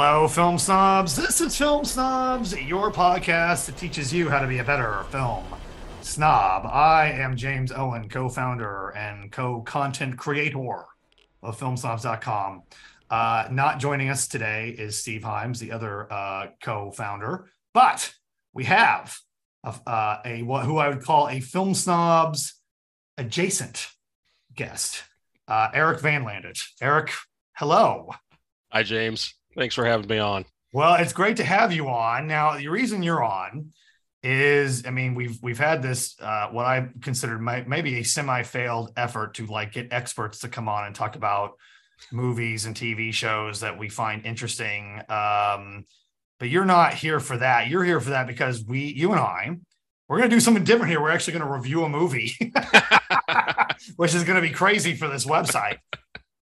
Hello, film snobs. This is Film Snobs, your podcast that teaches you how to be a better film snob. I am James Owen, co founder and co content creator of FilmSnobs.com. Uh, not joining us today is Steve Himes, the other uh, co founder, but we have a, uh, a what, who I would call a Film Snobs adjacent guest, uh, Eric Van Landet. Eric, hello. Hi, James. Thanks for having me on. Well, it's great to have you on. Now, the reason you're on is, I mean, we've we've had this uh, what I considered my, maybe a semi-failed effort to like get experts to come on and talk about movies and TV shows that we find interesting. Um, but you're not here for that. You're here for that because we, you and I, we're going to do something different here. We're actually going to review a movie, which is going to be crazy for this website.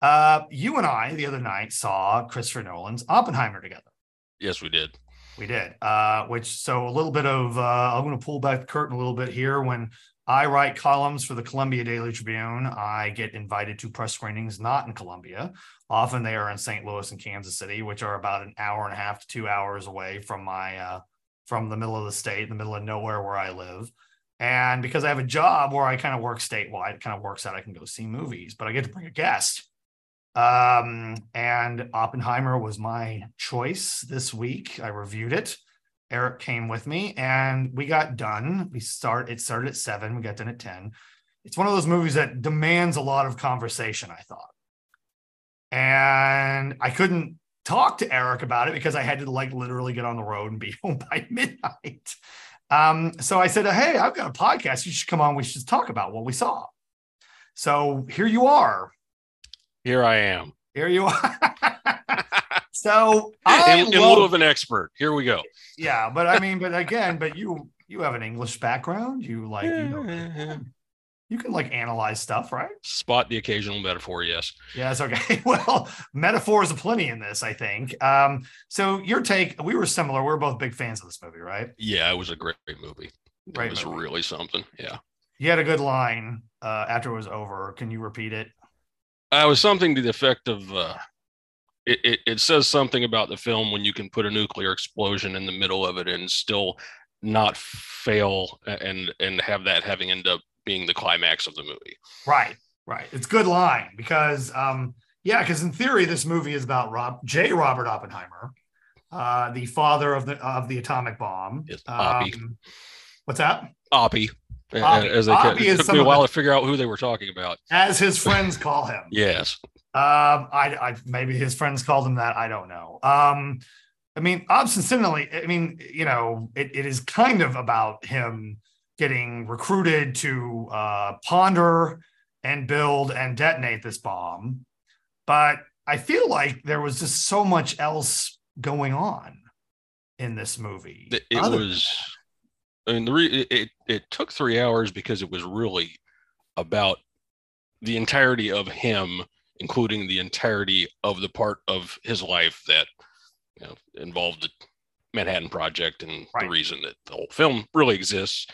Uh, you and I the other night saw Christopher Nolan's Oppenheimer together. Yes, we did. We did. Uh, which so a little bit of uh, I'm going to pull back the curtain a little bit here. When I write columns for the Columbia Daily Tribune, I get invited to press screenings not in Columbia. Often they are in St. Louis and Kansas City, which are about an hour and a half to two hours away from my uh, from the middle of the state, the middle of nowhere where I live. And because I have a job where I kind of work statewide, it kind of works out I can go see movies, but I get to bring a guest. Um, and Oppenheimer was my choice this week. I reviewed it. Eric came with me and we got done. We start it started at seven, we got done at 10. It's one of those movies that demands a lot of conversation, I thought. And I couldn't talk to Eric about it because I had to like literally get on the road and be home by midnight. Um, so I said, Hey, I've got a podcast. You should come on. We should talk about what we saw. So here you are. Here I am. Here you are. so I in, in love, lieu of an expert. Here we go. yeah, but I mean, but again, but you you have an English background. You like you know you can like analyze stuff, right? Spot the occasional metaphor, yes. Yes, okay. Well, metaphors aplenty in this, I think. Um, so your take, we were similar. We are both big fans of this movie, right? Yeah, it was a great, great movie. Great it was movie. really something. Yeah. You had a good line uh, after it was over. Can you repeat it? Uh, it was something to the effect of uh, it, it, it says something about the film when you can put a nuclear explosion in the middle of it and still not fail and and have that having end up being the climax of the movie. Right, right. It's good line because, um, yeah, because in theory, this movie is about Rob J. Robert Oppenheimer, uh, the father of the of the atomic bomb. Yes, Um, what's that? Oppie. Oppie. As they Oppie it took me a while the- to figure out who they were talking about. As his friends call him. Yes. Um, I, I maybe his friends called him that. I don't know. Um, I mean, obstinately. I mean, you know, it, it is kind of about him getting recruited to uh, ponder and build and detonate this bomb. But I feel like there was just so much else going on in this movie. It, was. I mean, the re, it, it took three hours because it was really about the entirety of him, including the entirety of the part of his life that you know involved the Manhattan Project and Right. the reason that the whole film really exists.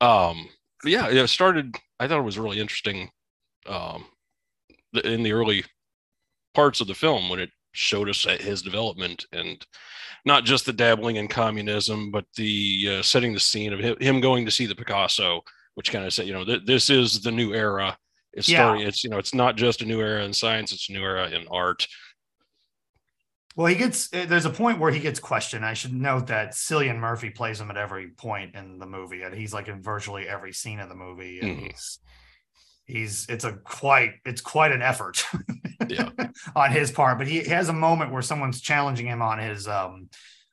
Um, yeah, it started. I thought it was really interesting um, in the early parts of the film when it showed us his development and not just the dabbling in communism, but the uh, setting the scene of him, going to see the Picasso, which kind of said, you know, th- this is the new era. It's Yeah. starting. It's you know, it's not just a new era in science; it's a new era in art. Well, he gets there's a point where he gets questioned. I should note that Cillian Murphy plays him at every point in the movie, and he's like in virtually every scene of the movie. And Mhm. he's he's it's a quite it's quite an effort Yeah. on his part. But he has a moment where someone's challenging him on his um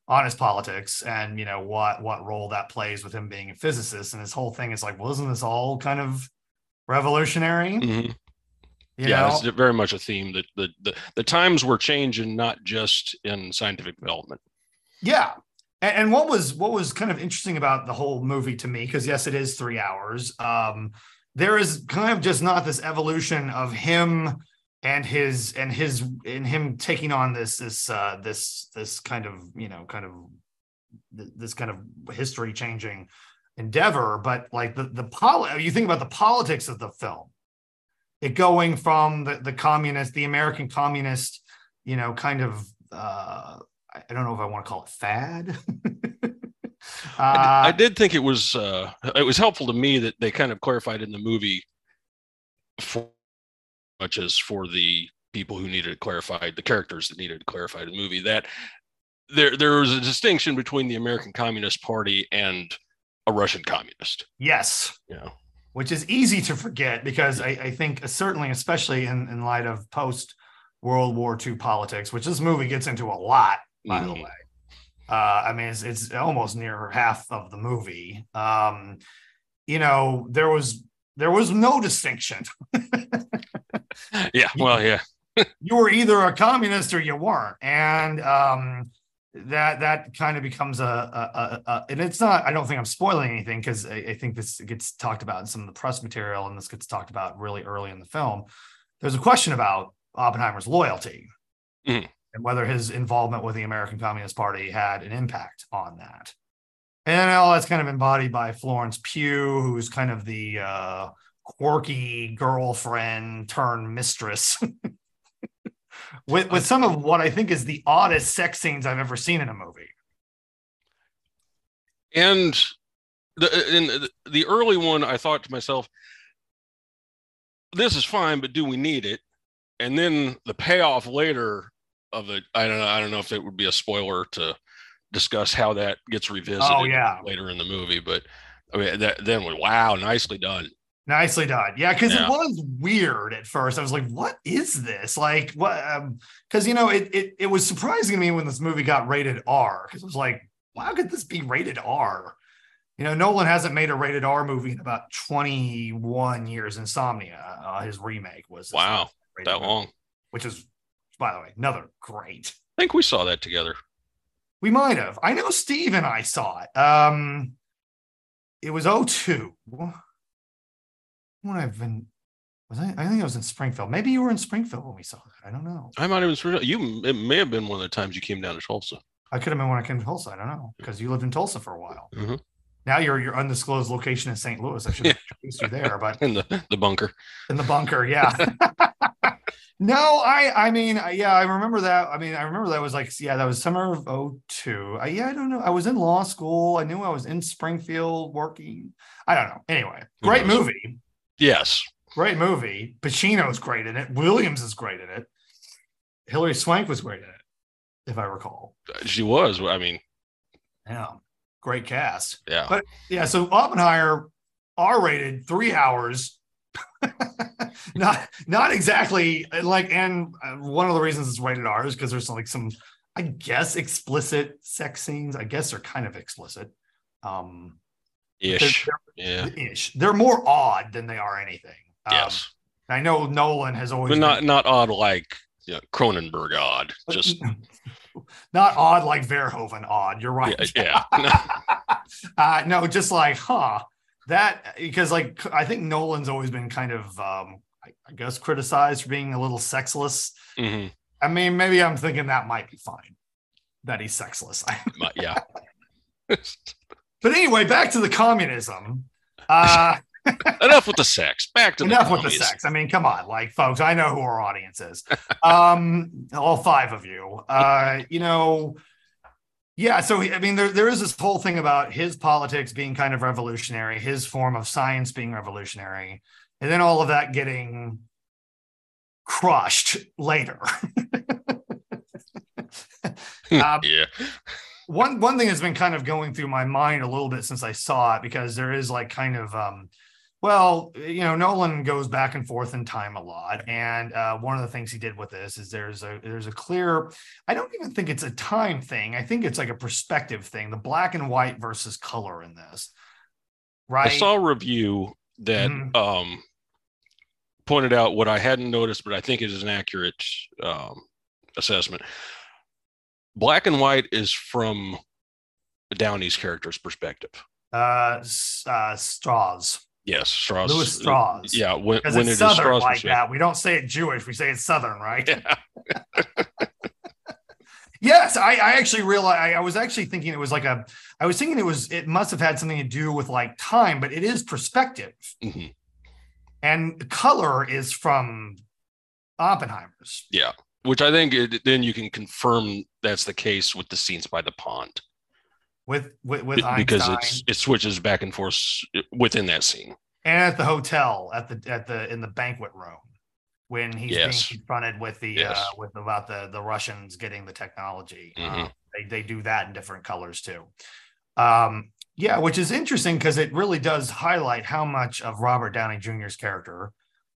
on his politics and you know what what role that plays with him being a physicist. And his whole thing is like, well, isn't this all kind of revolutionary? Mhm. You yeah, know? it's very much a theme that the, the the times were changing, not just in scientific development. Yeah. And, and what was what was kind of interesting about the whole movie to me, because yes, it is three hours. Um, there is kind of just not this evolution of him and his and his and him taking on this this uh this this kind of you know kind of this kind of history changing endeavor but like the the poli- you think about the politics of the film it going from the the communist the american communist you know kind of uh I don't know if I want to call it fad. uh, I, I, did think it was uh, it was helpful to me that they kind of clarified in the movie for much as for the people who needed it clarified, the characters that needed it clarified in the movie, that there there was a distinction between the American Communist Party and a Russian communist. Yes. Yeah. Which is easy to forget because I, I think certainly, especially in, in light of post World War II politics, which this movie gets into a lot, by mm-hmm. the way. Uh, I mean, it's, it's almost near half of the movie. Um, you know, there was there was no distinction. yeah, well, yeah. you were either a communist or you weren't, and um, that that kind of becomes a, a, a, a, and it's not. I don't think I'm spoiling anything because I, I, think this gets talked about in some of the press material, and this gets talked about really early in the film. There's a question about Oppenheimer's loyalty. Mm and whether his involvement with the American Communist Party had an impact on that. And all that's kind of embodied by Florence Pugh, who's kind of the uh, quirky girlfriend turned mistress. with with some of what I think is the oddest sex scenes I've ever seen in a movie. And the in the early one, I thought to myself, "This is fine, but do we need it?" And then the payoff later of it. I don't know. I don't know if it would be a spoiler to discuss how that gets revisited oh, yeah. later in the movie, but I mean, that, then wow, nicely done. Nicely done. Yeah, because yeah. it was weird at first. I was like, what is this? Like, what? Because, um, you know, it, it, it was surprising to me when this movie got rated R because it was like, how could this be rated R? You know, Nolan hasn't made a rated R movie in about 21 years. Insomnia, uh, his remake was wow, that long, which is by the way, another great. I think we saw that together. We might have. I know Steve and I saw it. Um, it was 02. When I've been was I? I think I was in Springfield. Maybe you were in Springfield when we saw that. I don't know. I might have been. Springfield. You. It may have been one of the times you came down to Tulsa. I could have been when I came to Tulsa. I don't know because you lived in Tulsa for a while. Mm-hmm. Now you're your undisclosed location in St. Louis. I should have introduced you there, but in the the bunker. In the bunker, yeah. No, I I mean, yeah, I remember that. I mean, I remember that was like, yeah, that was summer of 02. I, yeah, I don't know. I was in law school. I knew I was in Springfield working. I don't know. Anyway, great movie. Yes. Great movie. Pacino's great in it. Williams is great in it. Hilary Swank was great in it, if I recall. She was. I mean, yeah, great cast. Yeah. But yeah, so Oppenheimer, R rated, three hours. not not exactly like and uh, one of the reasons it's rated R is because there's like some I guess explicit sex scenes. I guess they're kind of explicit. Um ish. They're, they're, yeah. Ish. They're more odd than they are anything. Um, yes. I know Nolan has always but not been, not odd like you know, Cronenberg odd. Just not odd like Verhoeven odd. You're right. Yeah. yeah. uh, no, just like, huh that because like I think Nolan's always been kind of um, I, I, guess criticized for being a little sexless. Mm-hmm. I mean, maybe I'm thinking that might be fine that he's sexless. yeah. But anyway, back to the communism. Uh, enough with the sex. Back to enough the with the sex. I mean, come on, like folks, I know who our audience is. um, all five of you. Uh, you know, yeah, so I mean, there there is this whole thing about his politics being kind of revolutionary, his form of science being revolutionary, and then all of that getting crushed later. um, yeah. One one thing that's been kind of going through my mind a little bit since I saw it because there is like kind of um, well, you know, Nolan goes back and forth in time a lot, and uh, one of the things he did with this is there's a there's a clear. I don't even think it's a time thing. I think it's like a perspective thing. The black and white versus color in this, right? I saw a review that mm-hmm. um, pointed out what I hadn't noticed, but I think it is an accurate um, assessment. Black and white is from Downey's character's perspective. Uh, uh, Strauss. Yes, Strauss. Lewis Strauss. Yeah, when, when it's southern Strauss like that. We don't say it Jewish. We say it's southern, right? Yeah. yes, I, I actually realized. I, I, was actually thinking it was like a. I was thinking it was. It must have had something to do with like time, but it is perspective. Mm-hmm. And color is from Oppenheimer's. Yeah, which I think it, then you can confirm that's the case with the scenes by the pond with with, with because it switches back and forth within that scene. and at the hotel at the at the in the banquet room when he's Yes. being confronted with the Yes. uh with about the the Russians getting the technology. Mhm. Um, they they do that in different colors too. Um yeah, which is interesting because it really does highlight how much of Robert Downey Jr.'s character,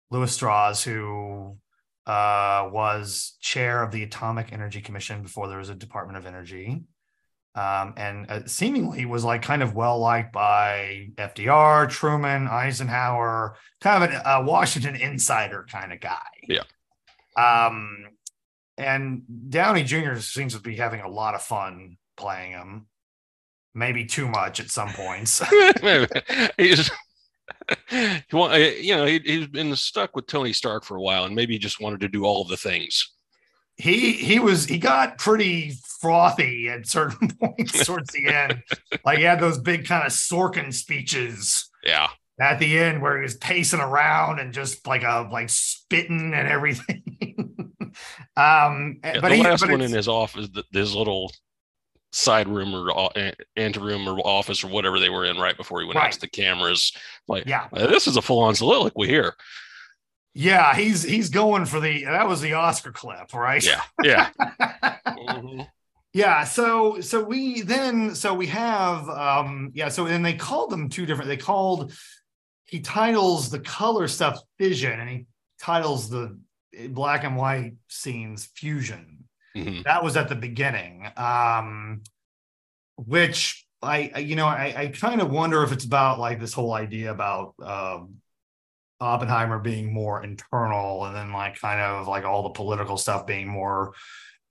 Lewis Strauss, who uh, was chair of the Atomic Energy Commission before there was a Department of Energy, um, and uh, seemingly was like kind of well liked by FDR, Truman, Eisenhower, kind of a, a Washington insider kind of guy. Yeah. Um, and Downey Jr. seems to be having a lot of fun playing him. Maybe too much at some points. he's, he want, you know, he, he's been stuck with Tony Stark for a while, and maybe he just wanted to do all of the things. he he was he got pretty frothy at certain points towards the end. Like he had those big kind of Sorkin speeches Yeah, at the end where he was pacing around and just like a like spitting and everything. um, yeah but the he, last but one in his office, th- this little side room or o- a- anteroom or office or whatever they were in right before he went out to the cameras. Like, yeah, "Uh, this is a full-on soliloquy here. yeah, he's he's going for the that was the Oscar clip, right? Yeah, yeah. Mhm. yeah so so we then so we have um yeah so and they called them two different they called he titles the color stuff fission and he titles the black and white scenes fusion Mhm. that was at the beginning um which i I- you know i i kind of wonder if it's about like this whole idea about um oppenheimer being more internal and then like kind of like all the political stuff being more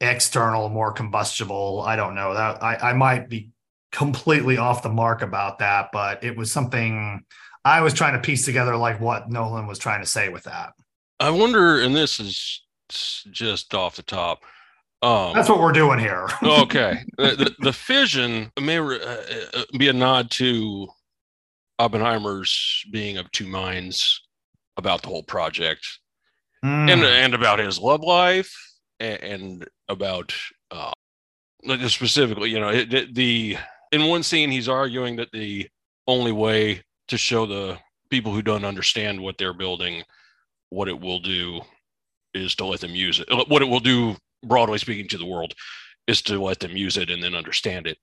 external more combustible i don't know that i i might be completely off the mark about that but it was something i was trying to piece together like what nolan was trying to say with that I wonder, and this is just off the top. Um, that's what we're doing here okay. The, the, the fission may uh, uh, be a nod to Oppenheimer's being of two minds about the whole project Mm. and and about his love life and, and about uh, specifically, you know, it, it- the in one scene he's arguing that the only way to show the people who don't understand what they're building what it will do is to let them use it. What it will do, broadly speaking, to the world is to let them use it and then understand it.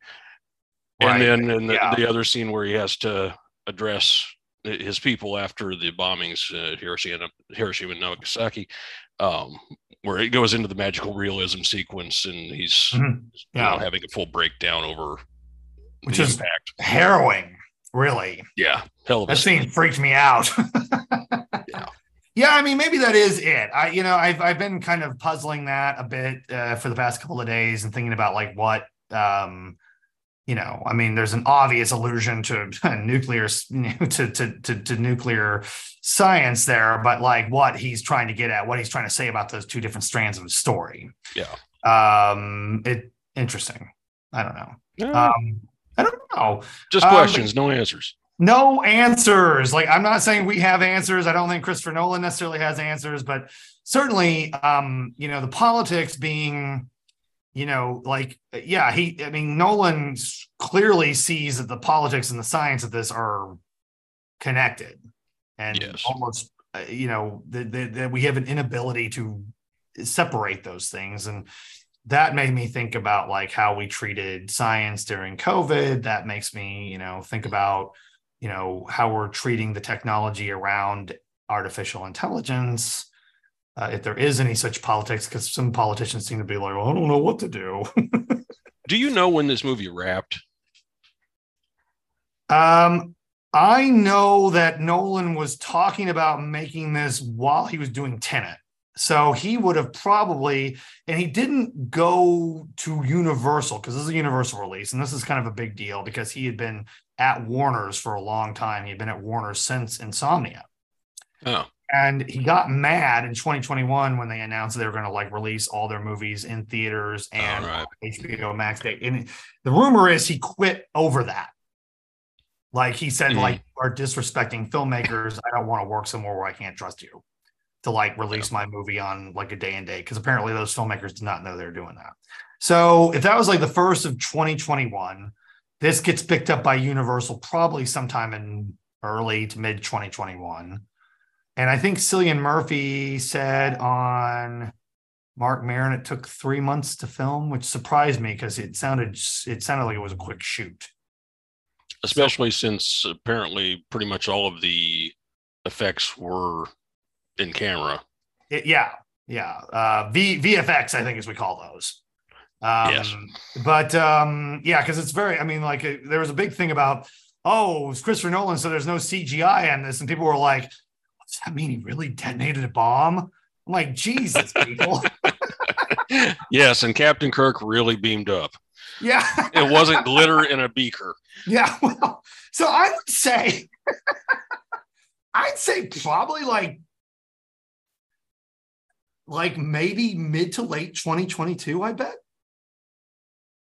Right. And then in the, Yeah. the other scene where he has to address his people after the bombings at Hiroshima, Hiroshima and Nagasaki, um, where it goes into the magical realism sequence and he's Mhm. you know, having a full breakdown over Which is- impact. harrowing really Yeah, hell of a that scene freaked me out Yeah. i mean maybe that is it i you know i've, I've been kind of puzzling that a bit uh, for the past couple of days and thinking about like what um you know i mean there's an obvious allusion to nuclear s- you know, to, to to to nuclear science there but like what he's trying to get at what he's trying to say about those two different strands of his story Yeah. um it interesting i don't know Yeah, um i don't know just um, questions, no answers. No answers. Like I'm not saying we have answers. I don't think Christopher Nolan necessarily has answers, but certainly, um, you know, the politics being, you know, like yeah, he. I mean, Nolan clearly sees that the politics and the science of this are connected, and Yes. almost, uh, you know, that we have an inability to separate those things and that made me think about like how we treated science during covid that makes me you know think about you know how we're treating the technology around artificial intelligence uh, if there is any such politics because some politicians seem to be like well, i don't know what to do Do you know when this movie wrapped? um i know that nolan was talking about making this while he was doing tenet so he would have probably and he didn't go to universal because this is a universal release and this is kind of a big deal because he had been at warner's for a long time he had been at warner's since insomnia Oh, and he got mad in 2021 when they announced they were going to like release all their movies in theaters and All right. HBO Max Day. And the rumor is he quit over that. Like he said, Mhm. like are disrespecting filmmakers. I don't want to work somewhere where I can't trust you. to like release my movie on like a day and date because apparently those filmmakers did not know they were doing that. So if that was like the first of 2021, this gets picked up by Universal probably sometime in early to mid 2021. And I think Cillian Murphy said on Marc Maron it took three months to film, which surprised me because it sounded it sounded like it was a quick shoot. Especially so, since apparently pretty much all of the effects were in camera. It, yeah, yeah. Uh, v VFX, I think, as we call those. Um, yes. But um, yeah, because it's very. I mean, like uh, there was a big thing about oh, it's Christopher Nolan, so there's no CGI on this, and people were like, does that mean? He really detonated a bomb?" I'm like, Jesus, people. yes, and Captain Kirk really beamed up. Yeah, it wasn't glitter in a beaker. Yeah, well, so I would say, I'd say probably like like maybe mid to late 2022, I bet.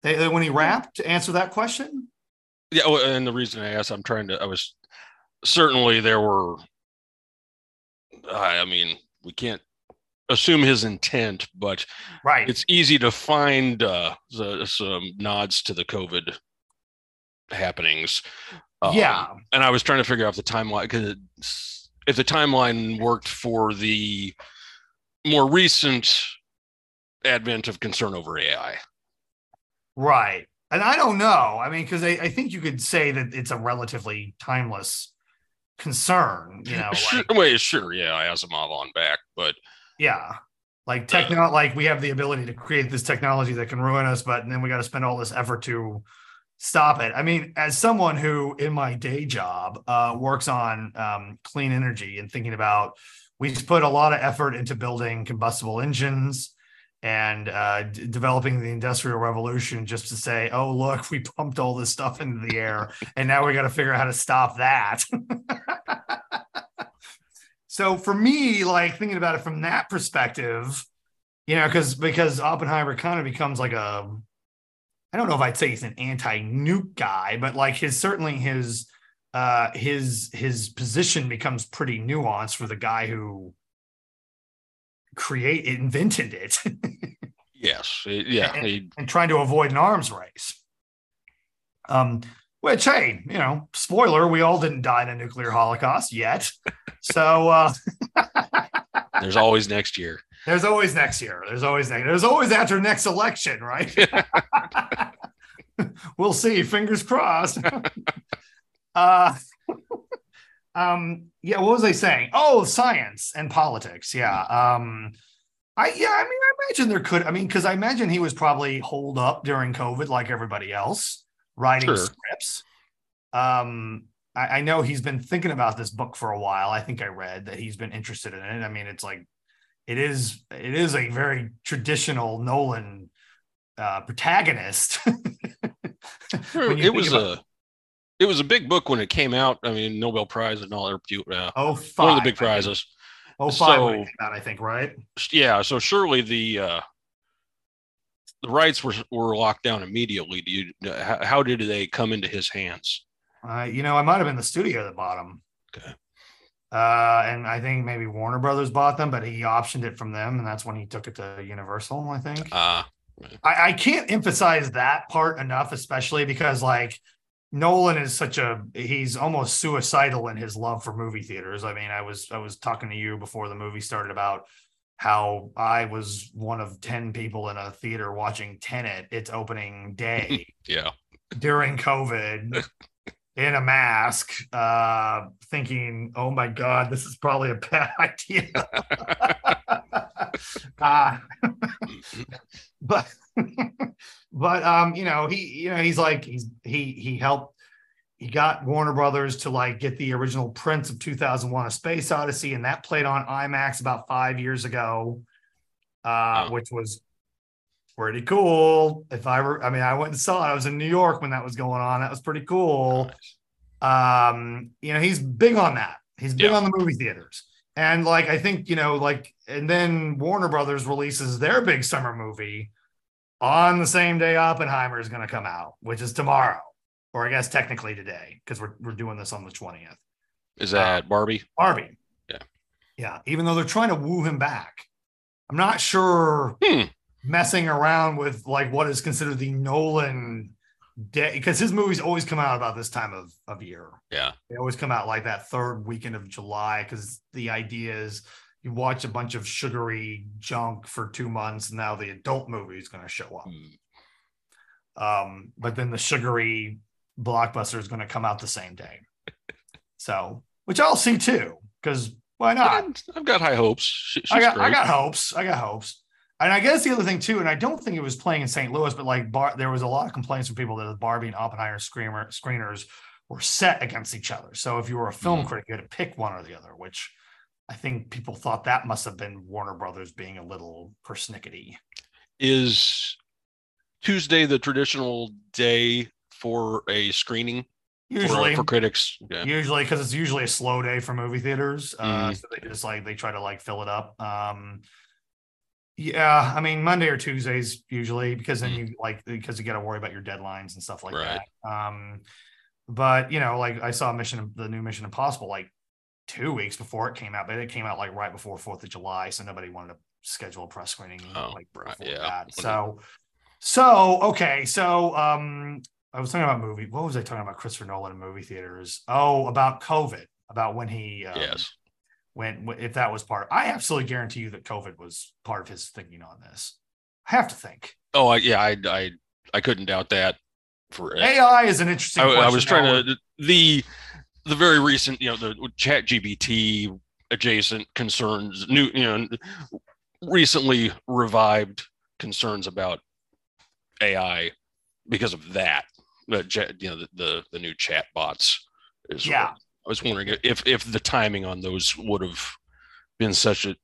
They, when he wrapped to answer that question. Yeah, and the reason I asked, I'm trying to, I was certainly there were, I mean, we can't assume his intent, but right, it's easy to find uh, some nods to the COVID happenings. Um, yeah, and I was trying to figure out the timeline because if the timeline worked for the more recent advent of concern over AI. Right. And I don't know. I mean, because I, I, think you could say that it's a relatively timeless concern, you know. Sure, like, wait, sure, yeah, Asimov on back, but yeah. Like techno, uh, like we have the ability to create this technology that can ruin us, but then we got to spend all this effort to stop it. I mean, as someone who in my day job uh, works on um, clean energy and thinking about we've put a lot of effort into building combustible engines and uh, d- developing the industrial revolution just to say, oh, look, we pumped all this stuff into the air and now we got to figure out how to stop that. so for me, like thinking about it from that perspective, you know, because because Oppenheimer kind of becomes like a, I don't know if I'd say he's an anti-nuke guy, but like his certainly his uh, his his position becomes pretty nuanced for the guy who create invented it. yes, yeah, and, and, trying to avoid an arms race. Um, which hey, you know, spoiler, we all didn't die in a nuclear holocaust yet. so uh there's always next year. There's always next year. There's always next. There's always after next election, right? we'll see. Fingers crossed. Uh, um, yeah, what was I saying? Oh, science and politics. Yeah. Um, I yeah, I mean, I imagine there could. I mean, because I imagine he was probably holed up during COVID, like everybody else, writing sure. scripts. Um, I, I know he's been thinking about this book for a while. I think I read that he's been interested in it. I mean, it's like it is it is a very traditional Nolan uh, protagonist. it was about, a it was a big book when it came out. I mean, Nobel Prize and all their uh, oh, five, one of the big prizes. Oh, five so, out, I think, right? Yeah. So surely the uh, the rights were were locked down immediately. Do you? How, how did they come into his hands? Uh, you know, I might have been the studio that bought them. Okay. Uh, and I think maybe Warner Brothers bought them, but he optioned it from them, and that's when he took it to Universal. I think. Uh, I, I can't emphasize that part enough, especially because like Nolan is such a he's almost suicidal in his love for movie theaters. I mean, I was I was talking to you before the movie started about how I was one of 10 people in a theater watching Tenet its opening day. yeah. During COVID in a mask, uh, thinking, oh my God, this is probably a bad idea. uh, but but um, you know, he you know he's like he's he he helped he got Warner Brothers to like get the original prints of 2001: A Space Odyssey, and that played on IMAX about five years ago, uh, which was pretty cool. If I were, I mean, I went and saw it. I was in New York when that was going on. That was pretty cool. Nice. Um, you know, he's big on that. He's big yeah. on the movie theaters. And like I think, you know, like and then Warner Brothers releases their big summer movie on the same day Oppenheimer is going to come out, which is tomorrow, or I guess technically today, because we're we're doing this on the twentieth. Is that uh, Barbie? Barbie. Yeah. Yeah, even though they're trying to woo him back. I'm not sure Hmm. messing around with like what is considered the Nolan day because his movies always come out about this time of, of year. Yeah. They always come out like that third weekend of July because the idea is you watch a bunch of sugary junk for two months, and now the adult movie is going to show up. Um, but then the sugary blockbuster is going to come out the same day. So, which I'll see too, because why not? I've, got high hopes. She- I got I got hopes. I got hopes. And I guess the other thing too, and I don't think it was playing in St. Louis, but like Bar, there was a lot of complaints from people that the Barbie and Oppenheimer screamer screeners were set against each other. So if you were a film Mhm. critic, you had to pick one or the other, which I think people thought that must have been Warner Brothers being a little persnickety. Is Tuesday the traditional day for a screening for, Usually, for critics? Yeah. usually because it's usually a slow day for movie theaters uh Mhm. so they just like they try to like fill it up um yeah i mean monday or tuesdays usually because then Mhm. you like because you got to worry about your deadlines and stuff like Right. that um but you know like i saw mission the new mission impossible like two weeks before it came out but it came out like right before fourth of july so nobody wanted to schedule a press screening Oh, like right, before yeah. that so so okay so um I was talking about movie. What was I talking about? Christopher Nolan in movie theaters. Oh, about COVID. About when he um, yes. when when- if that was part. I absolutely guarantee you that COVID was part of his thinking on this. I have to think. Oh, I, yeah. I, I I couldn't doubt that. For AI is an interesting. I, I was trying now. to the the very recent, you know, the Chat GPT adjacent concerns, new, you know, recently revived concerns about AI because of that. The jet, you know, the the, the new chat bots. Is Yeah. I was wondering if if the timing on those would have been such a,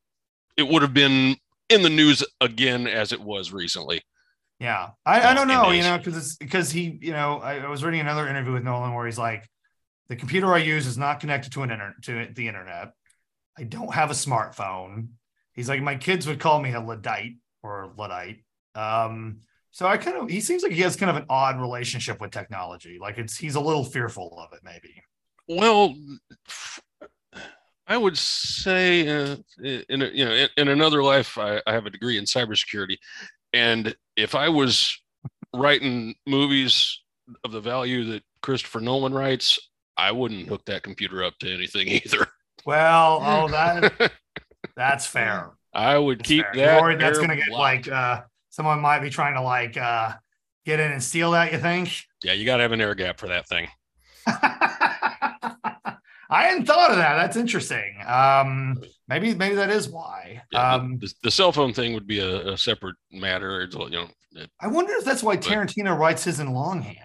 it would have been in the news again as it was recently. Yeah, I, I don't know, you know, because it's because he, you know, I, I was reading another interview with Nolan where he's like, the computer I use is not connected to an inter- to the internet. I don't have a smartphone. He's like, my kids would call me a luddite or luddite. Um, so I kind of, he seems like he has kind of an odd relationship with technology. Like it's, he's a little fearful of it, maybe. Well, I would say uh, in a, you know in, in another life I, I have a degree in cybersecurity, and if I was writing movies of the value that Christopher Nolan writes, I wouldn't hook that computer up to anything either. Well, oh, that that's fair. I would That's keep fair. that. Worried that's gonna get like uh someone might be trying to like uh get in and steal that, you think? yeah, you got to have an air gap for that thing. I hadn't thought of that. That's interesting. Um, maybe maybe that is why. Yeah, the- Um, the, the cell phone thing would be a, a separate matter. It's, you know, it- I wonder if that's why Tarantino writes his in longhand.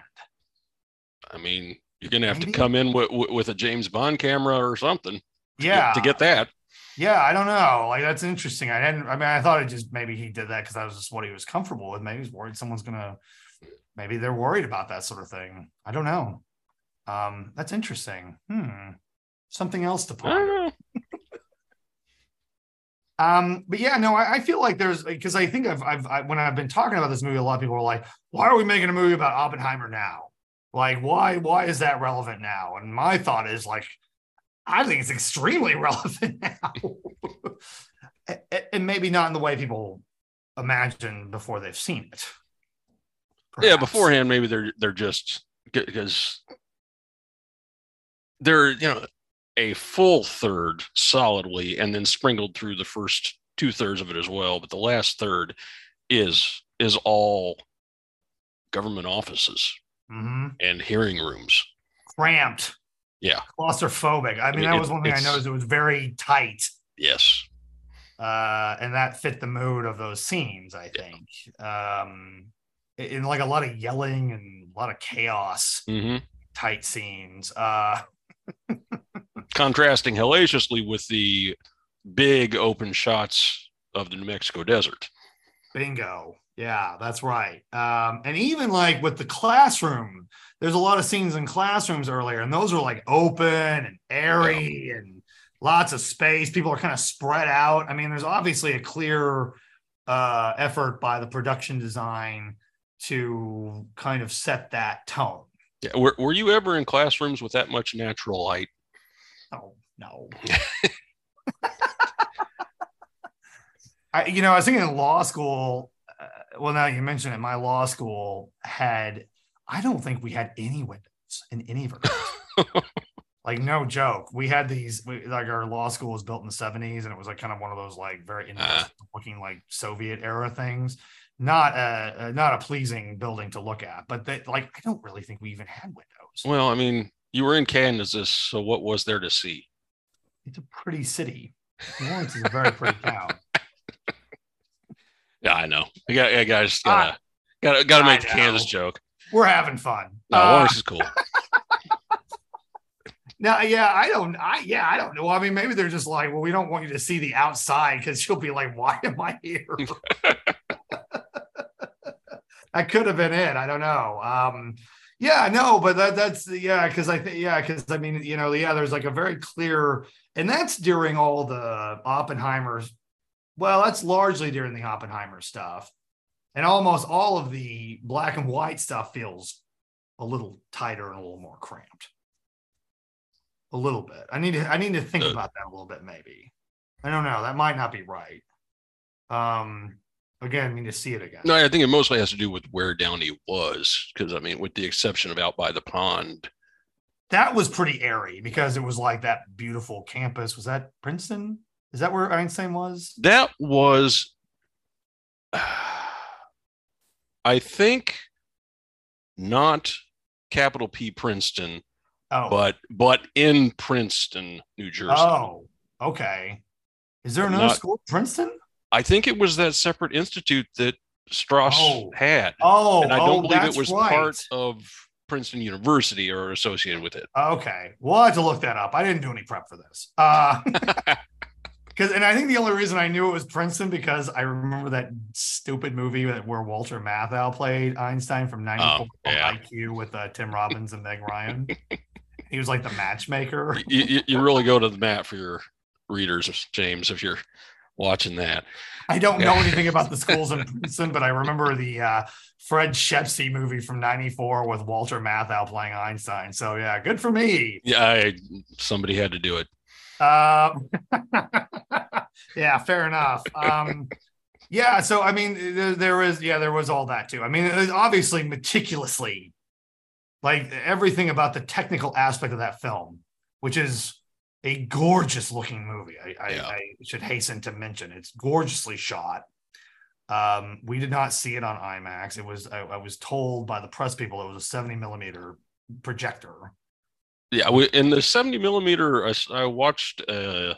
I mean, you're gonna have Maybe. to come in with, with a James Bond camera or something. to Yeah, get, to get that. yeah. I don't know. Like that's interesting. I hadn't. I mean, I thought it just maybe he did that because that was just what he was comfortable with. Maybe he's worried someone's gonna. Maybe they're worried about that sort of thing. I don't know. Um, that's interesting. Hmm. Something else to ponder. Um, but yeah, no, I, I feel like there's because I think I've, I've I, when I've been talking about this movie, a lot of people are like, "Why are we making a movie about Oppenheimer now? Like, why why is that relevant now?" And my thought is like, I think it's extremely relevant now, and maybe not in the way people imagine before they've seen it. Yeah, beforehand, maybe they're they're just because they're you know a full third solidly, and then sprinkled through the first two thirds of it as well. But the last third is is all government offices Mhm. and hearing rooms. cramped, Yeah. claustrophobic. I mean, mean, that it- was one thing I noticed. It was very tight. Yes. uh, and that fit the mood of those scenes. I think, um, in like a lot of yelling and a lot of chaos, hmm tight scenes. Uh, Contrasting hellaciously with the big open shots of the New Mexico desert. bingo, yeah, that's right. Um, and even like with the classroom, there's a lot of scenes in classrooms earlier, and those are like open and airy and lots of space. People are kind of spread out. I mean, there's obviously a clear uh, effort by the production design to kind of set that tone. Yeah. Were, were you ever in classrooms with that much natural light? Oh, no. I, you know, I was thinking in law school. Well, now you mentioned it, my law school had. I don't think we had any windows in any of our. like no joke, we had these. We, like our law school was built in the seventies, and it was like kind of one of those like very Ah. looking like Soviet era things. Not a, a not a pleasing building to look at, but they, like I don't really think we even had windows. Well, I mean, you were in Kansas, so what was there to see? It's a pretty city. Lawrence is a very pretty town. Yeah, I know. I got, I guys gotta, gotta, gotta make the Kansas joke. We're having fun. No, Uh, Lawrence is cool. Now, yeah, I don't, I, yeah, I don't know. I mean, maybe they're just like, well, we don't want you to see the outside because she'll be like, why am I here? that could have been it. I don't know. Um, yeah, no, but that, that's, yeah, because I think, yeah, because I mean, you know, yeah, there's like a very clear, and that's during all the Oppenheimer's, well, that's largely during the Oppenheimer stuff. And almost all of the black and white stuff feels a little tighter and a little more cramped a little bit. I need to I need to think about that a little bit maybe. I don't know. That might not be right. Um again, I need to see it again. No, I think it mostly has to do with where Downey was, because I mean, with the exception of out by the pond. That was pretty airy because it was like that beautiful campus. Was that Princeton? Is that where Einstein was? That was, I think, not capital P Princeton, Oh, but but in Princeton, New Jersey. oh, okay. Is there another Not- school Princeton? I think it was that separate institute that Strauss Oh. had, Oh, and I oh, don't believe it was right. part of Princeton University or associated with it. Okay, we'll have to look that up. I didn't do any prep for this. Uh, because and I think the only reason I knew it was Princeton because I remember that stupid movie that where Walter Matthau played Einstein from '94 Oh, yeah. IQ with uh, Tim Robbins and Meg Ryan. he was like the matchmaker. you, you, you really go to the mat for your readers, James, if you're watching that. I don't know anything about the schools in Princeton, but I remember the uh, Fred Schepisi movie from '94 with Walter Matthau playing Einstein. So yeah, good for me. Yeah, I, somebody had to do it. Um, yeah, fair enough. Um, yeah, so I mean, there, there was, yeah, there was all that too. I mean, it was obviously meticulously, like everything about the technical aspect of that film, which is a gorgeous looking movie. I, I, Yeah. I should hasten to mention it's gorgeously shot. Um, we did not see it on IMAX. It was, I, I was told by the press people, it was a 70 millimeter projector. Yeah, we, in the 70 millimeter, I watched a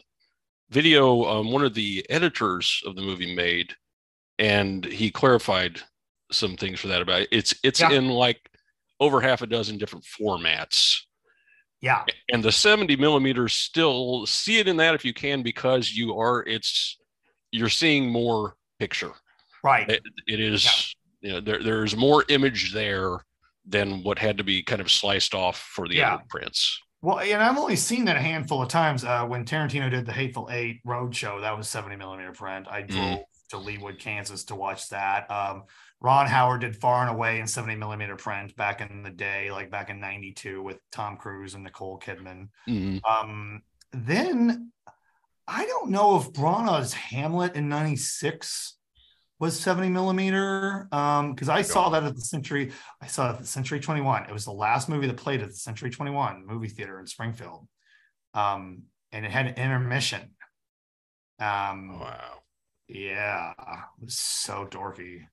video um, one of the editors of the movie made, and he clarified some things for that about it. It's it's Yeah. in like over half a dozen different formats. Yeah. and the 70 millimeters still see it in that if you can because you are it's you're seeing more picture Right. it, it is you know there, there's more image there than what had to be kind of sliced off for the Yeah. other prints Well, and I've only seen that a handful of times. Uh, when Tarantino did the Hateful Eight road show, that was 70 millimeter print. I drove to Leawood, Kansas to watch that. Um, Ron Howard did Far and Away in 70 millimeter print back in the day, like back in 92 with Tom Cruise and Nicole Kidman. Mhm. Um, then I don't know if Branagh's Hamlet in 96 was 70 millimeter. Um, because I saw that at the Century, I saw it at the Century 21. It was the last movie that played at the Century 21 movie theater in Springfield. Um, and it had an intermission. Um, wow yeah, it was so dorky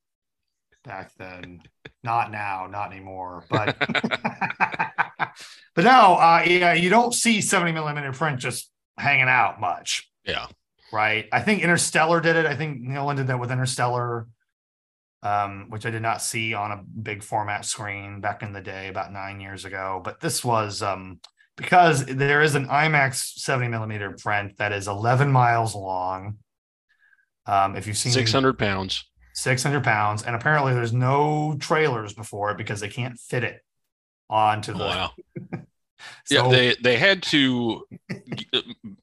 back then. not now, not anymore. But but now, uh, yeah, you don't see 70 millimeter print just hanging out much, yeah right? I think Interstellar did it. I think Nolan did that with Interstellar, um, which I did not see on a big format screen back in the day, about nine years ago. But this was um, because there is an IMAX 70 millimeter print that is 11 miles long. Um, if you've seen 600 pounds 600 pounds, and apparently there's no trailers before it because they can't fit it onto the. wow So, yeah they they had to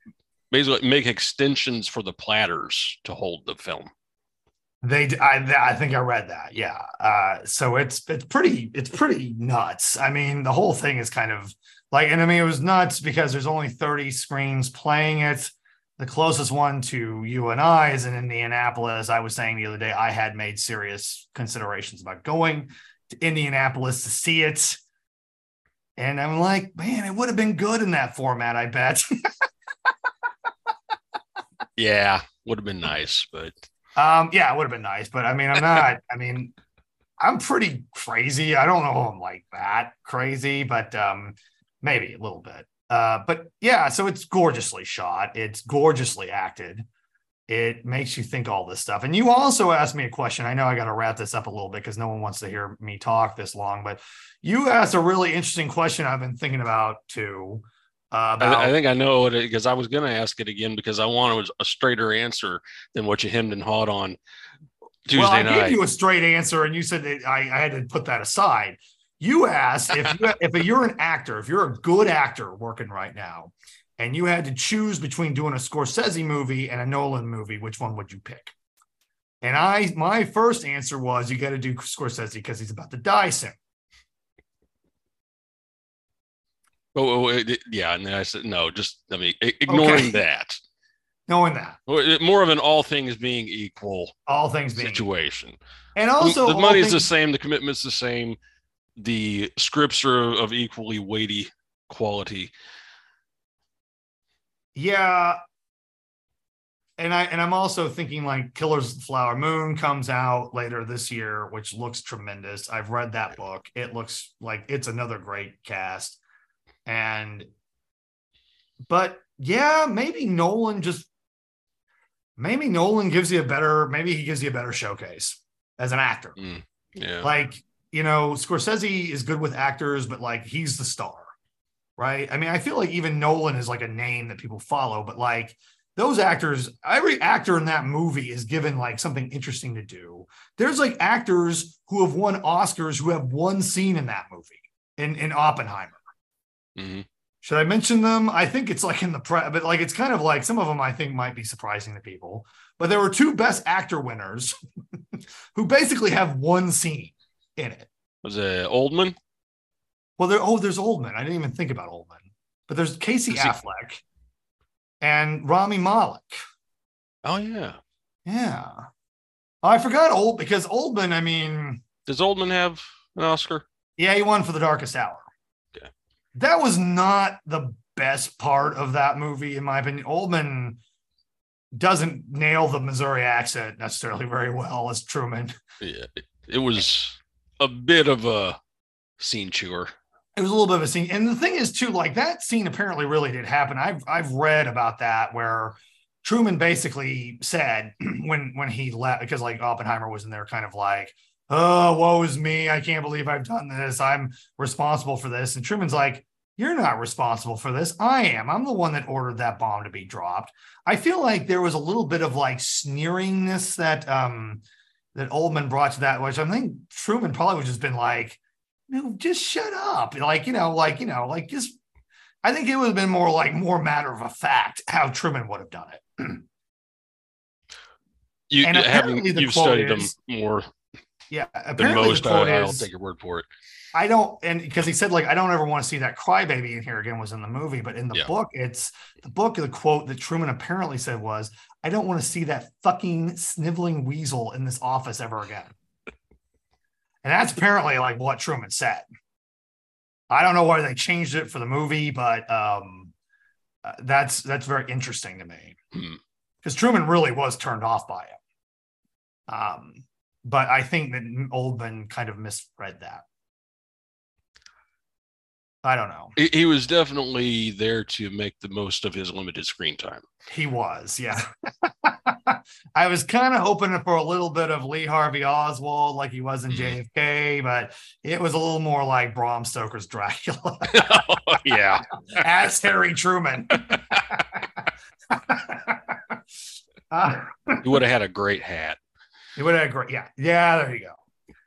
basically make extensions for the platters to hold the film They, I, I think I read that. Yeah. Uh, so it's it's pretty it's pretty nuts. I mean, the whole thing is kind of like, and I mean, it was nuts because there's only 30 screens playing it. the closest one to you and I is in Indianapolis. I was saying the other day I had made serious considerations about going to Indianapolis to see it. And I'm like, man, it would have been good in that format, I bet. yeah, would have been nice, but um, yeah, it would have been nice. But I mean, I'm not, I mean, I'm pretty crazy. I don't know if I'm like that crazy, but um, maybe a little bit. Uh, but yeah, so it's gorgeously shot. It's gorgeously acted. It makes you think all this stuff. And you also asked me a question. I know I got to wrap this up a little bit because no one wants to hear me talk this long, but you asked a really interesting question I've been thinking about too. Uh, about, I, I, think I know it because I was going to ask it again because I wanted a straighter answer than what you hemmed and hawed on Tuesday well, I night. gave you a straight answer, and you said that I, I had to put that aside. You asked if you, if you're an actor, if you're a good actor working right now, and you had to choose between doing a Scorsese movie and a Nolan movie, which one would you pick? And I, my first answer was you got to do Scorsese because he's about to die soon. Oh, oh, yeah. And then I said, no, just, I mean, ignoring okay. that. Knowing that. Uh, more of an all things being equal. All things being situation. Equal. And also, the money is the same, the commitment's the same the scripts are of equally weighty quality. Yeah. And I and I'm also thinking like Killer's Flower Moon comes out later this year, which looks tremendous. I've read that book. It looks like it's another great cast. And but yeah, maybe Nolan just maybe Nolan gives you a better, maybe he gives you a better showcase as an actor. Mm, yeah. Like you know, Scorsese is good with actors, but like he's the star, right? I mean, I feel like even Nolan is like a name that people follow, but like those actors, every actor in that movie is given like something interesting to do. There's like actors who have won Oscars who have one scene in that movie in, in Oppenheimer. Mm-hmm. Should I mention them? I think it's like in the pre, but like it's kind of like some of them I think might be surprising to people. But there were two best actor winners who basically have one scene in it. Was it Oldman? Well, there. Oh, there's Oldman. I didn't even think about Oldman, but there's Casey Affleck and Rami Malek. Oh yeah, yeah. I forgot old because Oldman. I mean, does Oldman have an Oscar? Yeah, he won for The Darkest Hour. That was not the best part of that movie, in my opinion. Oldman doesn't nail the Missouri accent necessarily very well as Truman. Yeah, it was a bit of a scene chewer. It was a little bit of a scene, and the thing is too, like that scene apparently really did happen. I've I've read about that where Truman basically said when when he left because like Oppenheimer was in there, kind of like, "Oh, woe is me! I can't believe I've done this. I'm responsible for this." And Truman's like, "You're not responsible for this. I am. I'm the one that ordered that bomb to be dropped." I feel like there was a little bit of like sneeringness that um that Oldman brought to that, which I think Truman probably would just been like, no, just shut up. Like, you know, like, you know, like just I think it would have been more like more matter of a fact how Truman would have done it. you and having you've studied is, them more yeah, than most, I, I'll take your word for it. I don't, and because he said like I don't ever want to see that crybaby in here again was in the movie, but in the yeah. book, it's the book. The quote that Truman apparently said was, "I don't want to see that fucking sniveling weasel in this office ever again." and that's apparently like what Truman said. I don't know why they changed it for the movie, but um, uh, that's that's very interesting to me because hmm. Truman really was turned off by it. Um, but I think that Oldman kind of misread that. I don't know. He was definitely there to make the most of his limited screen time. He was, yeah. I was kind of hoping for a little bit of Lee Harvey Oswald, like he was in mm-hmm. JFK, but it was a little more like Bram Stoker's Dracula. oh, yeah, as Harry Truman. uh, he would have had a great hat. He would have had a great, yeah, yeah. There you go.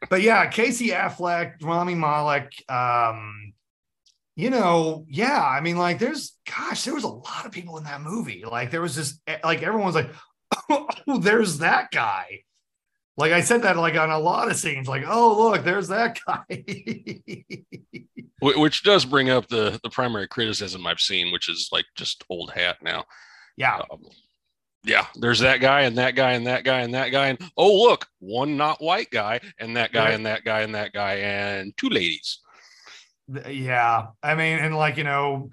But yeah, Casey Affleck, Rami Malek. Um, you know, yeah, I mean, like, there's, gosh, there was a lot of people in that movie. Like, there was just, eh, like, everyone's like, oh, there's that guy. Like, I said that, like, on a lot of scenes, like, oh, look, there's that guy. which does bring up the the primary criticism I've seen, which is like just old hat now. Yeah. Um, yeah, there's that guy and that guy and that guy and that guy and oh look, one not white guy and that guy Right. and that guy and that guy and two ladies. Yeah. I mean, and like, you know,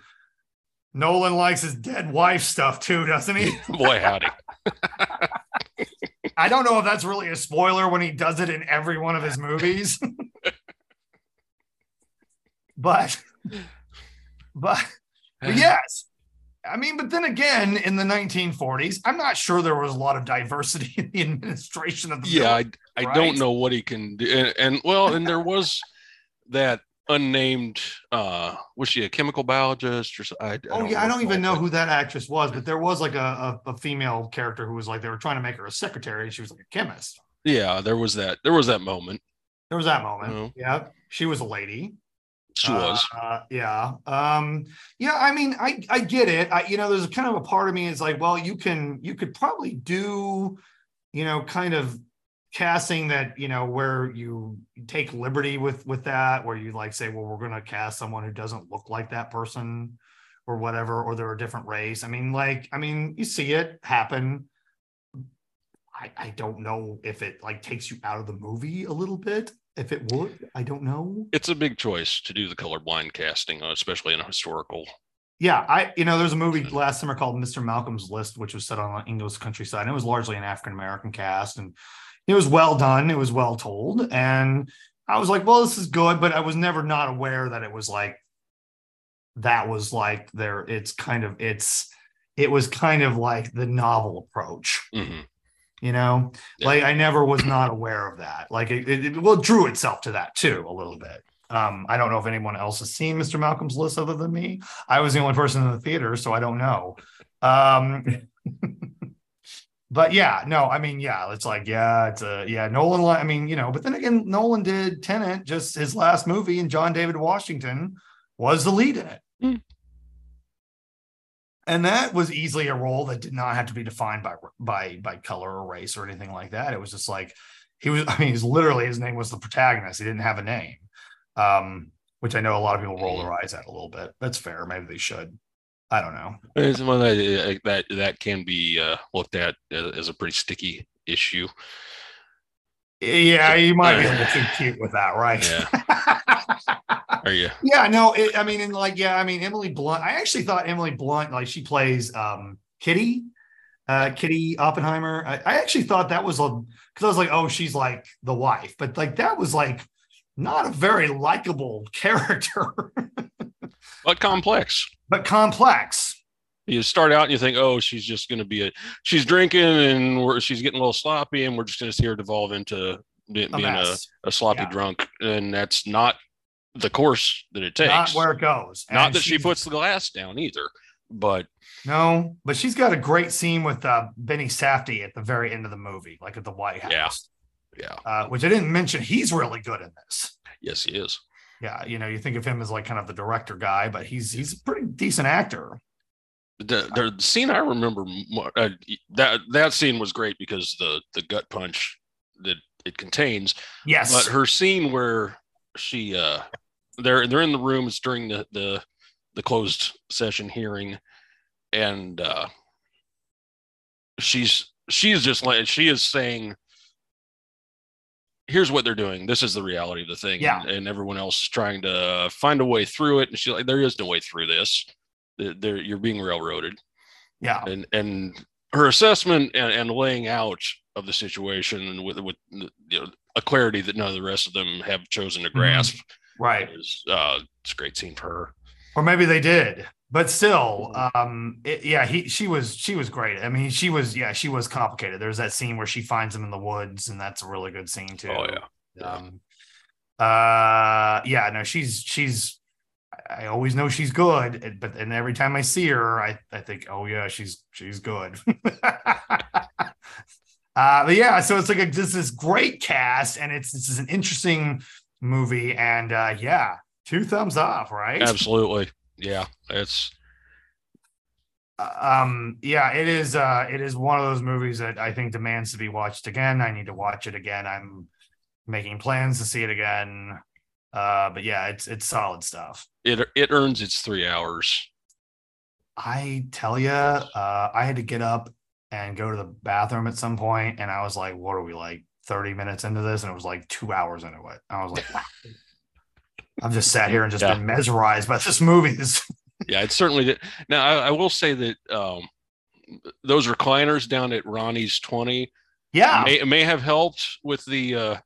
Nolan likes his dead wife stuff too, doesn't he? Boy howdy. I don't know if that's really a spoiler when he does it in every one of his movies. but but but yes. I mean, but then again, in the 1940s, I'm not sure there was a lot of diversity in the administration of the Yeah. I, I right? don't know what he can do. And, and well, and there was that unnamed uh was she a chemical biologist or I, I Oh yeah, I don't even know who that actress was, but there was like a, a, a female character who was like they were trying to make her a secretary, and she was like a chemist. yeah, there was that there was that moment. There was that moment. Oh. Yeah, she was a lady. She was. Uh, yeah. Um, yeah, I mean, I I get it. I you know, there's kind of a part of me is like, well, you can you could probably do, you know, kind of casting that, you know, where you take liberty with with that, where you like say, well, we're gonna cast someone who doesn't look like that person or whatever, or they're a different race. I mean, like, I mean, you see it happen. I, I don't know if it like takes you out of the movie a little bit. If it would, I don't know. It's a big choice to do the colorblind casting, uh, especially in a historical. Yeah, I you know there's a movie last summer called Mr. Malcolm's List, which was set on English countryside. And it was largely an African American cast, and it was well done. It was well told, and I was like, well, this is good, but I was never not aware that it was like that was like there. It's kind of it's it was kind of like the novel approach, Mhm. you know. Yeah. Like I never was not aware of that. Like it, it, it well drew itself to that too a little bit. Um, I don't know if anyone else has seen Mr. Malcolm's List other than me. I was the only person in the theater, so I don't know. Um, but yeah, no, I mean, yeah, it's like, yeah, it's a yeah, Nolan. I mean, you know, but then again, Nolan did Tenet, just his last movie, and John David Washington was the lead in it. Hmm. And that was easily a role that did not have to be defined by by by color or race or anything like that. It was just like he was. I mean, he's literally his name was the protagonist. He didn't have a name, um, which I know a lot of people roll their eyes at a little bit. That's fair. Maybe they should. I don't know. It's one that uh, that that can be uh, looked at as as a pretty sticky issue. Yeah, you might be a little too cute with that, right? Are you? Yeah, no, it, I mean, and like, yeah, I mean, Emily Blunt. I actually thought Emily Blunt, like, she plays um Kitty, uh, Kitty Oppenheimer. I, I actually thought that was a because I was like, oh, she's like the wife, but like that was like not a very likable character, But complex. But complex. You start out and you think, oh, she's just going to be a, she's drinking and we're, she's getting a little sloppy, and we're just going to see her devolve into being a, a sloppy Yeah. drunk, and that's not the course that it takes. Not where it goes. Not And that she puts the glass down either, but No, but she's got a great scene with uh, Benny Safdie at the very end of the movie, like at the White House. Yeah. yeah, Uh, which I didn't mention. He's really good in this. yes, he is. Yeah, you know, you think of him as like kind of the director guy, but he's he's a pretty decent actor. The, the scene I remember mo- uh, that that scene was great because the the gut punch that it contains Yes. But her scene where she uh they're they're in the rooms during the the the closed session hearing and uh she's she's just like she is saying here's what they're doing this is the reality of the thing Yeah. and, and everyone else is trying to find a way through it and she's like there is no way through this There- you're being railroaded yeah. and and her assessment and, and laying out of the situation with with you know a clarity that none of the rest of them have chosen to grasp Right. is uh it's a great scene for her Or maybe they did. But still, Mm-hmm. um, it, yeah, he she was she was great. I mean, she was yeah, she was complicated. There's that scene where she finds him in the woods, and that's a really good scene too. oh yeah Yeah. Um, uh, yeah, no, she's she's. I always know she's good, but and every time I see her, I I think, oh yeah, she's she's good. uh, but yeah, so it's like a, just this great cast, and it's this is an interesting movie, and uh, yeah, two thumbs up, right? absolutely yeah it's um yeah it is uh it is one of those movies that i think demands to be watched again i need to watch it again i'm making plans to see it again uh but yeah it's it's solid stuff it it earns its three hours I tell you, uh, I had to get up and go to the bathroom at some point, and I was like, "What are we like 30 minutes into this?" And it was like two hours into it. I was like, wow. I've just sat here and just Yeah. been mesmerized by this movie. Yeah, it certainly did. Now, I, I will say that um, those recliners down at Ronnie's 20 yeah, may, may have helped with the, uh,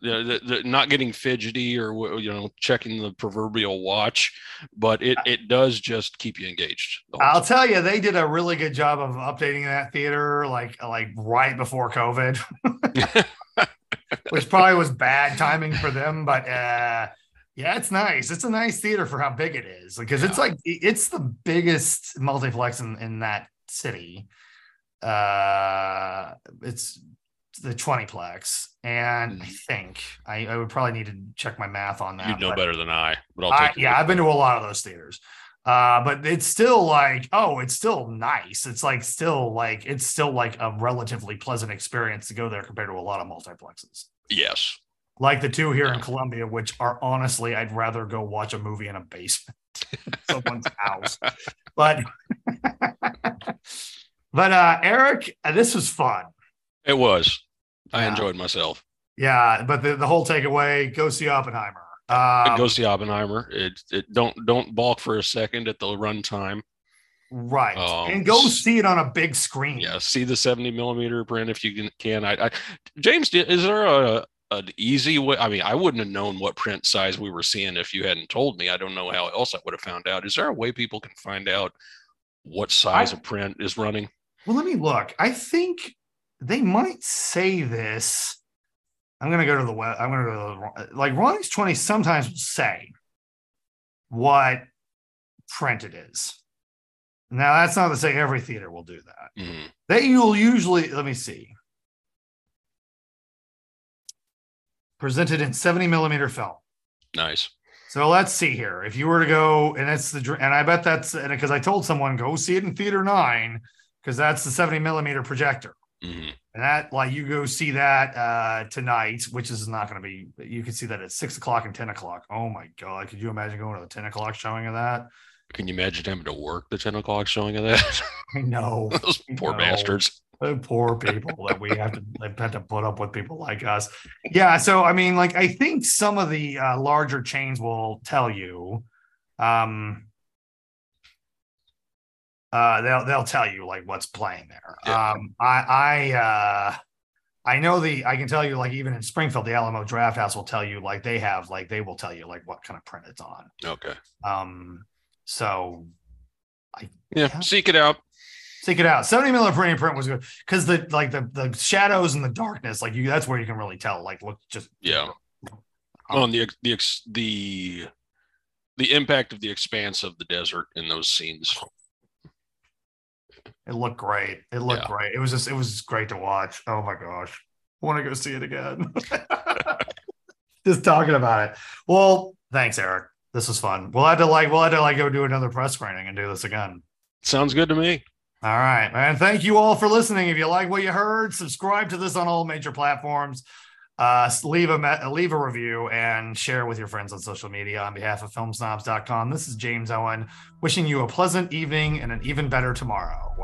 the, the, the not getting fidgety or you know checking the proverbial watch, but it it does just keep you engaged. I'll tell you, they did a really good job of updating that theater, like like right before COVID, which probably was bad timing for them. But uh, yeah, it's nice. It's a nice theater for how big it is because it's like it's the biggest multiplex in, in that city. Uh, it's the 20plex, and I Mhm. think I, I would probably need to check my math on that. You'd know better than I, but I'll take. your yeah, I've been to a lot of those theaters. Uh, but it's still like, oh, it's still nice. It's like still like it's still like a relatively pleasant experience to go there compared to a lot of multiplexes. Yes. Like the two here in Yeah. Columbia, which are honestly, I'd rather go watch a movie in a basement, someone's house. But but uh Eric, uh, this was fun. It was. I Yeah. enjoyed myself. Yeah, but the, the whole takeaway, go see Oppenheimer. Um, Go see Oppenheimer. It, it don't don't balk for a second at the runtime. right. Um, and go see it on a big screen. Yeah, see the seventy millimeter print if you can. Can I? I James, is there a an easy way? I mean, I wouldn't have known what print size we were seeing if you hadn't told me. I don't know how else I would have found out. Is there a way people can find out what size I- of print is running? Well, let me look. I think they might say this. I'm gonna go to the web. I'm gonna go to the like Ronnie's 20 sometimes will say what print it is. Now that's not to say every theater will do that. Mhm. They you'll usually let me see. Presented in 70 millimeter film. Nice. So let's see here. If you were to go, and it's the and I bet that's and because I told someone go see it in theater nine because that's the 70 millimeter projector. Mhm. And that, like, you go see that uh tonight, which is not going to be. You can see that at six o'clock and ten o'clock. Oh my god! Could you imagine going to the ten o'clock showing of that? Can you imagine having to work the ten o'clock showing of that? I know Those poor No. bastards. The poor people that we have to have had to put up with people like us. Yeah. So I mean, like, I think some of the uh, larger chains will tell you. Um, uh, they'll they'll tell you like what's playing there. Yeah. Um, I I uh, I know the I can tell you like even in Springfield, the Alamo Drafthouse will tell you like they have like they will tell you like what kind of print it's on. Okay. Um, so Yeah, Yeah. seek it out. Seek it out. 70 millimeter printing print was good because the like the the shadows and the darkness, like you that's where you can really tell. Like look just Yeah. Um, on the ex- the the the impact of the expanse of the desert in those scenes. it looked great. It looked Yeah. great. It was just it was just great to watch. Oh my gosh. I want to go see it again. just talking about it. Well, thanks, Eric. This was fun. We'll have to like we'll have to like go do another press screening and do this again. Sounds good to me. All right, man. Thank you all for listening. If you like what you heard, subscribe to this on all major platforms. Uh, leave a leave a review and share with your friends on social media. On behalf of filmsnobs.com, this is James Owen wishing you a pleasant evening and an even better tomorrow.